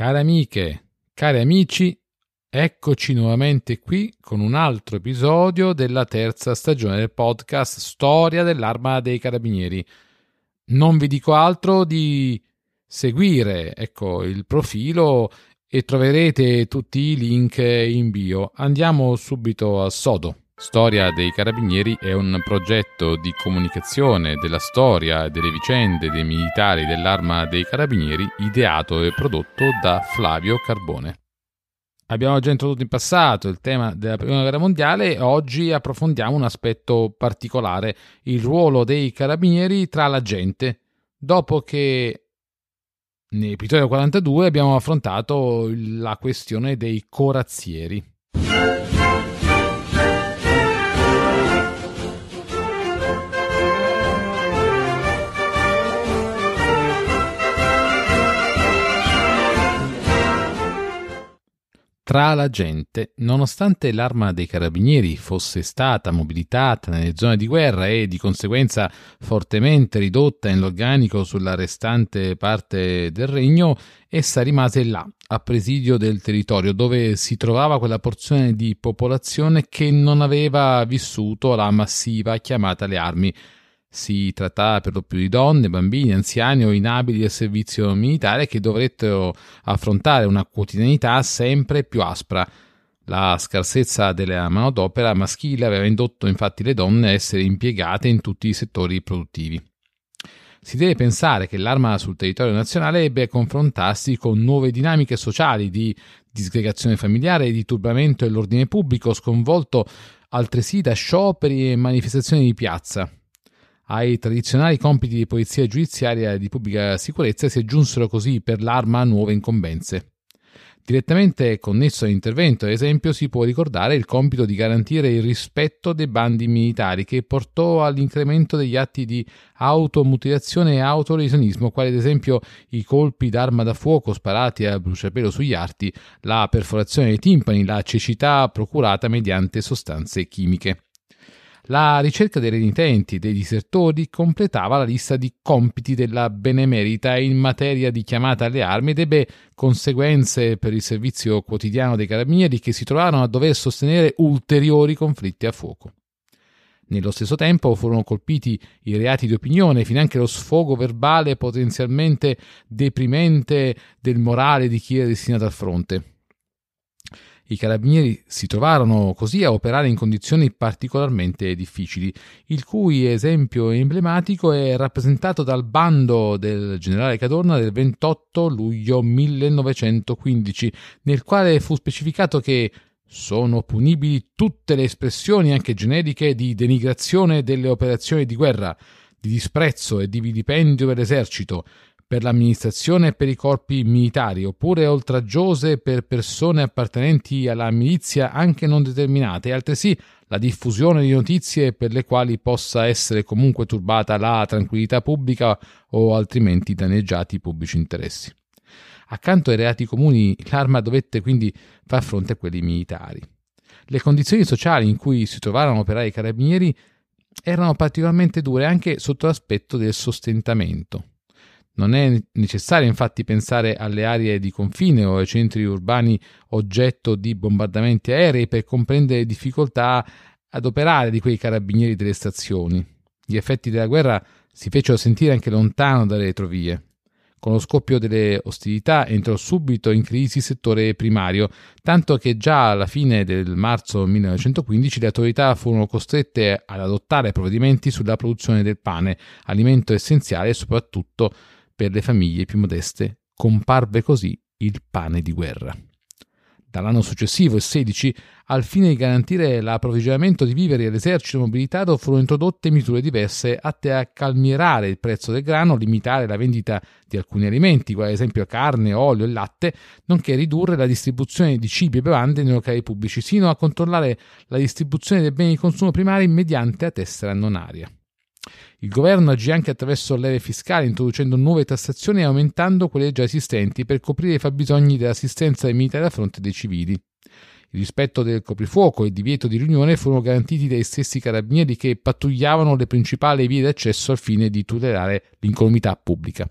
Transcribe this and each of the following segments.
Care amiche, cari amici, eccoci nuovamente qui con un altro episodio della terza stagione del podcast Storia dell'Arma dei Carabinieri. Non vi dico altro di seguire ecco, il profilo e troverete tutti i link in bio. Andiamo subito al sodo. Storia dei Carabinieri è un progetto di comunicazione della storia delle vicende dei militari dell'Arma dei Carabinieri ideato e prodotto da Flavio Carbone. Abbiamo già introdotto in passato il tema della Prima Guerra Mondiale e oggi approfondiamo un aspetto particolare, il ruolo dei carabinieri tra la gente, dopo che nell'episodio 42 abbiamo affrontato la questione dei corazzieri. Tra la gente, nonostante l'arma dei carabinieri fosse stata mobilitata nelle zone di guerra e di conseguenza fortemente ridotta nell'organico sulla restante parte del regno, essa rimase là, a presidio del territorio dove si trovava quella porzione di popolazione che non aveva vissuto la massiva chiamata alle armi si trattava per lo più di donne, bambini, anziani o inabili del servizio militare che dovettero affrontare una quotidianità sempre più aspra. La scarsezza della manodopera maschile aveva indotto infatti le donne a essere impiegate in tutti i settori produttivi. Si deve pensare che l'arma sul territorio nazionale ebbe a confrontarsi con nuove dinamiche sociali di disgregazione familiare e di turbamento dell'ordine pubblico, sconvolto altresì da scioperi e manifestazioni di piazza ai tradizionali compiti di polizia giudiziaria e di pubblica sicurezza si aggiunsero così per l'arma nuove incombenze. Direttamente connesso all'intervento, ad esempio, si può ricordare il compito di garantire il rispetto dei bandi militari che portò all'incremento degli atti di automutilazione e autolesionismo, quali ad esempio i colpi d'arma da fuoco sparati a bruciapelo sugli arti, la perforazione dei timpani, la cecità procurata mediante sostanze chimiche. La ricerca dei renitenti dei disertori completava la lista di compiti della Benemerita in materia di chiamata alle armi ed ebbe conseguenze per il servizio quotidiano dei carabinieri che si trovarono a dover sostenere ulteriori conflitti a fuoco. Nello stesso tempo furono colpiti i reati di opinione, finanche lo sfogo verbale potenzialmente deprimente del morale di chi era destinato al fronte. I carabinieri si trovarono così a operare in condizioni particolarmente difficili, il cui esempio emblematico è rappresentato dal bando del generale Cadorna del 28 luglio 1915, nel quale fu specificato che sono punibili tutte le espressioni anche generiche di denigrazione delle operazioni di guerra, di disprezzo e di vilipendio dell'esercito, per l'amministrazione e per i corpi militari, oppure oltraggiose per persone appartenenti alla milizia anche non determinate, e altresì la diffusione di notizie per le quali possa essere comunque turbata la tranquillità pubblica o altrimenti danneggiati i pubblici interessi. Accanto ai reati comuni, l'arma dovette quindi far fronte a quelli militari. Le condizioni sociali in cui si trovarono a operare i carabinieri erano particolarmente dure anche sotto l'aspetto del sostentamento. Non è necessario infatti pensare alle aree di confine o ai centri urbani oggetto di bombardamenti aerei per comprendere difficoltà ad operare di quei carabinieri delle stazioni. Gli effetti della guerra si fecero sentire anche lontano dalle retrovie. Con lo scoppio delle ostilità entrò subito in crisi il settore primario, tanto che già alla fine del marzo 1915 le autorità furono costrette ad adottare provvedimenti sulla produzione del pane, alimento essenziale soprattutto per le famiglie più modeste comparve così il pane di guerra. Dall'anno successivo, il 16, al fine di garantire l'approvvigionamento di viveri all'esercito mobilitato, furono introdotte misure diverse atte a calmierare il prezzo del grano, limitare la vendita di alcuni alimenti, come ad esempio carne, olio e latte, nonché ridurre la distribuzione di cibi e bevande nei locali pubblici, sino a controllare la distribuzione dei beni di consumo primari mediante la tessera non aria. Il governo agì anche attraverso leve fiscali, introducendo nuove tassazioni e aumentando quelle già esistenti per coprire i fabbisogni dell'assistenza dei militari a fronte dei civili. Il rispetto del coprifuoco e il divieto di riunione furono garantiti dai stessi carabinieri che pattugliavano le principali vie d'accesso al fine di tutelare l'incolumità pubblica.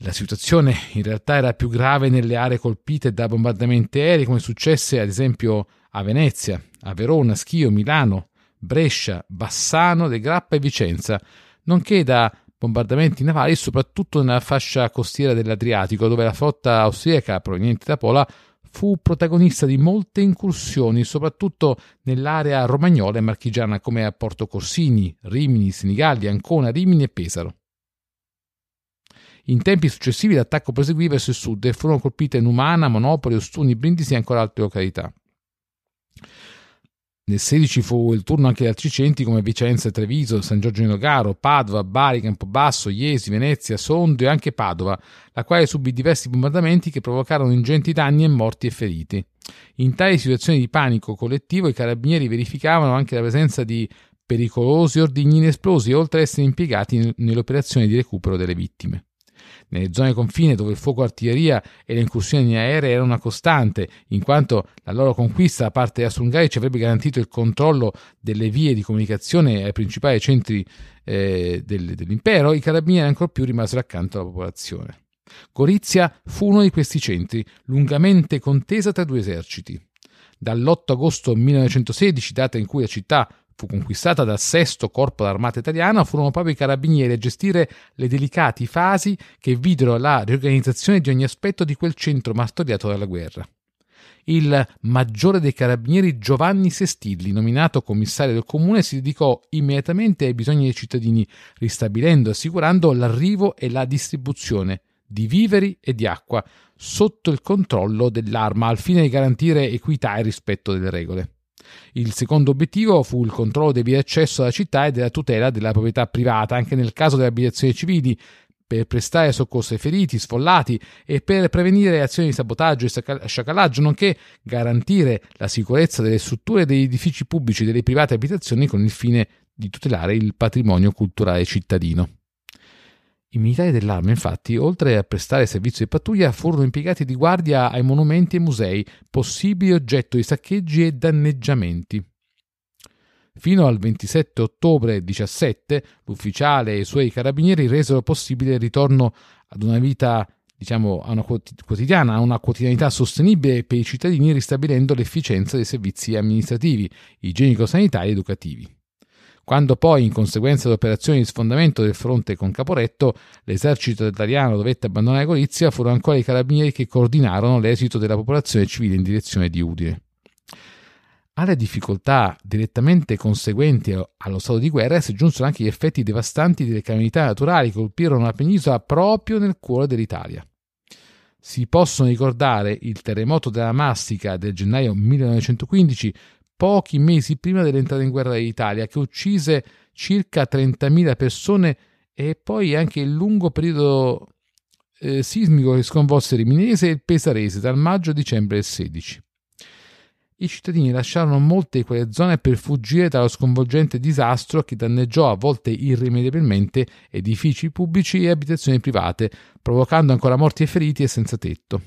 La situazione in realtà era più grave nelle aree colpite da bombardamenti aerei, come successe ad esempio a Venezia, a Verona, Schio, Milano, Brescia, Bassano, De Grappa e Vicenza, nonché da bombardamenti navali soprattutto nella fascia costiera dell'Adriatico, dove la flotta austriaca proveniente da Pola fu protagonista di molte incursioni, soprattutto nell'area romagnola e marchigiana come a Porto Corsini, Rimini, Senigallia, Ancona, Rimini e Pesaro. In tempi successivi l'attacco proseguì verso il sud e furono colpite Numana, Monopoli, Ostuni, Brindisi e ancora altre località. Nel 16 fu il turno anche di altri centri come Vicenza, Treviso, San Giorgio di Nogaro, Padova, Bari, Campobasso, Iesi, Venezia, Sondrio e anche Padova, la quale subì diversi bombardamenti che provocarono ingenti danni e morti e feriti. In tali situazioni di panico collettivo i carabinieri verificavano anche la presenza di pericolosi ordigni inesplosi, oltre ad essere impiegati nelle operazioni di recupero delle vittime. Nelle zone confine dove il fuoco artiglieria e le incursioni aeree erano una costante, in quanto la loro conquista da parte austro ci avrebbe garantito il controllo delle vie di comunicazione ai principali centri eh, del, dell'impero, i carabinieri ancora più rimasero accanto alla popolazione. Gorizia fu uno di questi centri, lungamente contesa tra due eserciti. Dall'8 agosto 1916, data in cui la città fu conquistata dal sesto corpo d'armata italiana, furono proprio i carabinieri a gestire le delicate fasi che videro la riorganizzazione di ogni aspetto di quel centro martoriato dalla guerra. Il maggiore dei carabinieri Giovanni Sestilli, nominato commissario del comune, si dedicò immediatamente ai bisogni dei cittadini, ristabilendo e assicurando l'arrivo e la distribuzione di viveri e di acqua sotto il controllo dell'arma al fine di garantire equità e rispetto delle regole. Il secondo obiettivo fu il controllo dei vie d'accesso alla città e della tutela della proprietà privata, anche nel caso delle abitazioni civili, per prestare soccorso ai feriti, sfollati e per prevenire azioni di sabotaggio e sciacallaggio, nonché garantire la sicurezza delle strutture degli edifici pubblici e delle private abitazioni con il fine di tutelare il patrimonio culturale cittadino. I militari dell'arma, infatti, oltre a prestare servizio di pattuglia, furono impiegati di guardia ai monumenti e musei, possibili oggetto di saccheggi e danneggiamenti. Fino al 27 ottobre 17, l'ufficiale e i suoi carabinieri resero possibile il ritorno ad una vita diciamo, a una quotidiana, a una quotidianità sostenibile per i cittadini, ristabilendo l'efficienza dei servizi amministrativi, igienico-sanitari ed educativi. Quando poi, in conseguenza dell'operazione di sfondamento del fronte con Caporetto, l'esercito italiano dovette abbandonare Gorizia, furono ancora i carabinieri che coordinarono l'esito della popolazione civile in direzione di Udine. Alle difficoltà direttamente conseguenti allo stato di guerra si aggiunsero anche gli effetti devastanti delle calamità naturali che colpirono la penisola proprio nel cuore dell'Italia. Si possono ricordare il terremoto della Mastica del gennaio 1915 pochi mesi prima dell'entrata in guerra dell'Italia, che uccise circa 30.000 persone e poi anche il lungo periodo eh, sismico che sconvolse Riminese e il Pesarese dal maggio a dicembre del 16. I cittadini lasciarono molte di quelle zone per fuggire dallo sconvolgente disastro che danneggiò a volte irrimediabilmente edifici pubblici e abitazioni private, provocando ancora morti e feriti e senza tetto.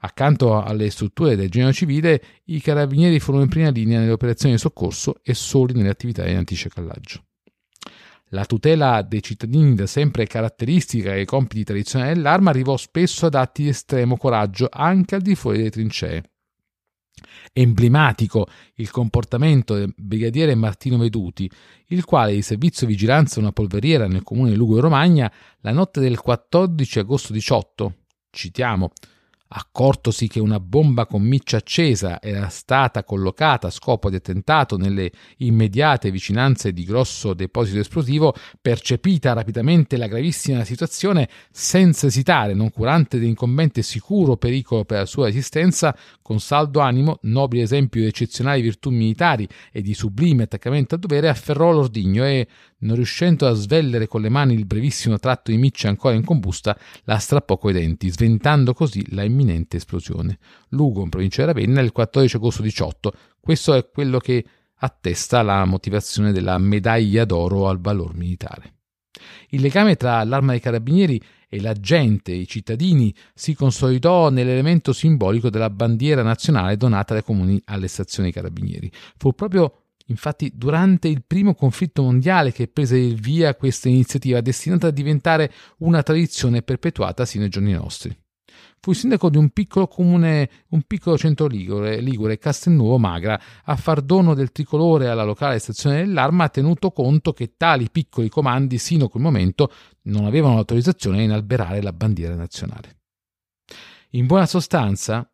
Accanto alle strutture del genio civile, i carabinieri furono in prima linea nelle operazioni di soccorso e soli nelle attività di antisciacallaggio. La tutela dei cittadini, da sempre caratteristica e compiti tradizionali dell'arma, arrivò spesso ad atti di estremo coraggio anche al di fuori delle trincee. Emblematico il comportamento del brigadiere Martino Veduti, il quale di servizio vigilanza una polveriera nel comune di Lugo e Romagna la notte del 14 agosto 18, citiamo, Accortosi che una bomba con miccia accesa era stata collocata a scopo di attentato nelle immediate vicinanze di grosso deposito esplosivo, percepita rapidamente la gravissima situazione, senza esitare, noncurante dell'incombente sicuro pericolo per la sua esistenza, con saldo animo, nobile esempio di eccezionali virtù militari e di sublime attaccamento al dovere, afferrò l'ordigno e, non riuscendo a svellere con le mani il brevissimo tratto di miccia ancora in combusta, la strappò coi denti, sventando così la imminente esplosione. Lugo, in provincia di Ravenna, il 14 agosto 18. Questo è quello che attesta la motivazione della medaglia d'oro al valor militare. Il legame tra l'arma dei carabinieri e la gente, i cittadini, si consolidò nell'elemento simbolico della bandiera nazionale donata dai comuni alle stazioni carabinieri. Fu proprio Infatti, durante il primo conflitto mondiale che prese il via questa iniziativa, destinata a diventare una tradizione perpetuata sino ai giorni nostri. Fu il sindaco di un piccolo comune, un piccolo centro ligure, ligure, Castelnuovo Magra, a far dono del tricolore alla locale stazione dell'arma, tenuto conto che tali piccoli comandi, sino a quel momento, non avevano l'autorizzazione a inalberare la bandiera nazionale. In buona sostanza,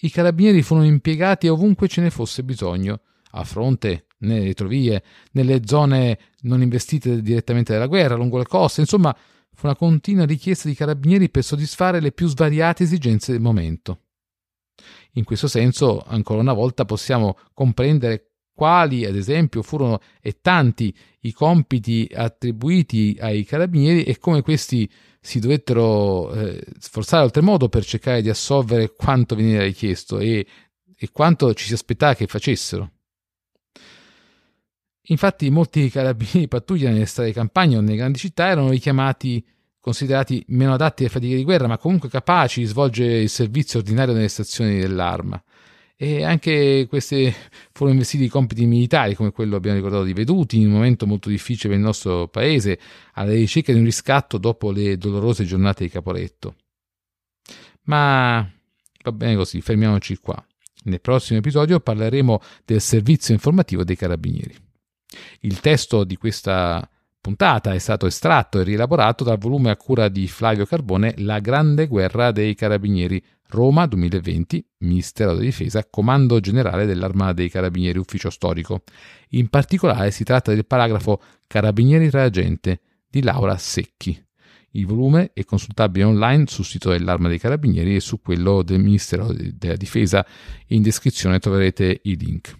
i carabinieri furono impiegati ovunque ce ne fosse bisogno, a fronte, nelle retrovie, nelle zone non investite direttamente dalla guerra, lungo le coste, insomma, fu una continua richiesta di carabinieri per soddisfare le più svariate esigenze del momento. In questo senso, ancora una volta, possiamo comprendere quali, ad esempio, furono e tanti i compiti attribuiti ai carabinieri e come questi si dovettero eh, sforzare oltremodo per cercare di assolvere quanto veniva richiesto e, e quanto ci si aspettava che facessero. Infatti molti carabinieri di pattuglia nelle strade di campagna o nelle grandi città erano richiamati, considerati meno adatti alle fatiche di guerra, ma comunque capaci di svolgere il servizio ordinario nelle stazioni dell'arma. E anche questi furono investiti compiti militari, come quello abbiamo ricordato di Veduti, in un momento molto difficile per il nostro paese, alla ricerca di un riscatto dopo le dolorose giornate di Caporetto. Ma va bene così, fermiamoci qua. Nel prossimo episodio parleremo del servizio informativo dei carabinieri. Il testo di questa puntata è stato estratto e rielaborato dal volume a cura di Flavio Carbone La grande guerra dei carabinieri Roma 2020, Ministero della Difesa, Comando Generale dell'Armata dei Carabinieri, Ufficio Storico. In particolare si tratta del paragrafo Carabinieri Reagente di Laura Secchi. Il volume è consultabile online sul sito dell'Arma dei Carabinieri e su quello del Ministero della Difesa. In descrizione troverete i link.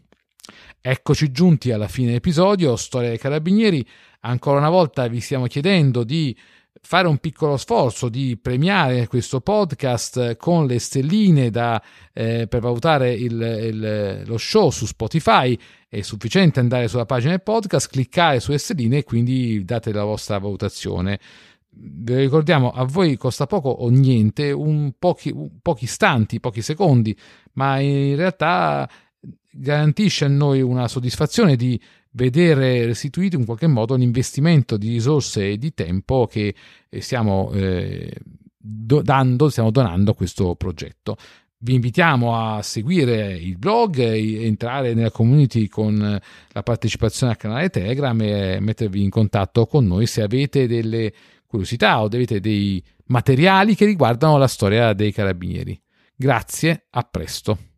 Eccoci giunti alla fine dell'episodio, Storia dei Carabinieri. Ancora una volta vi stiamo chiedendo di fare un piccolo sforzo di premiare questo podcast con le stelline da, eh, per valutare il, il, lo show su Spotify. È sufficiente andare sulla pagina del podcast, cliccare sulle stelline e quindi date la vostra valutazione. Vi ricordiamo, a voi costa poco o niente, un pochi, pochi istanti, pochi secondi, ma in realtà garantisce a noi una soddisfazione di vedere restituito in qualche modo l'investimento di risorse e di tempo che eh, stiamo eh, do- dando, stiamo donando a questo progetto. Vi invitiamo a seguire il blog, entrare nella community con la partecipazione al canale Telegram e mettervi in contatto con noi se avete delle curiosità o avete dei materiali che riguardano la storia dei carabinieri. Grazie, a presto.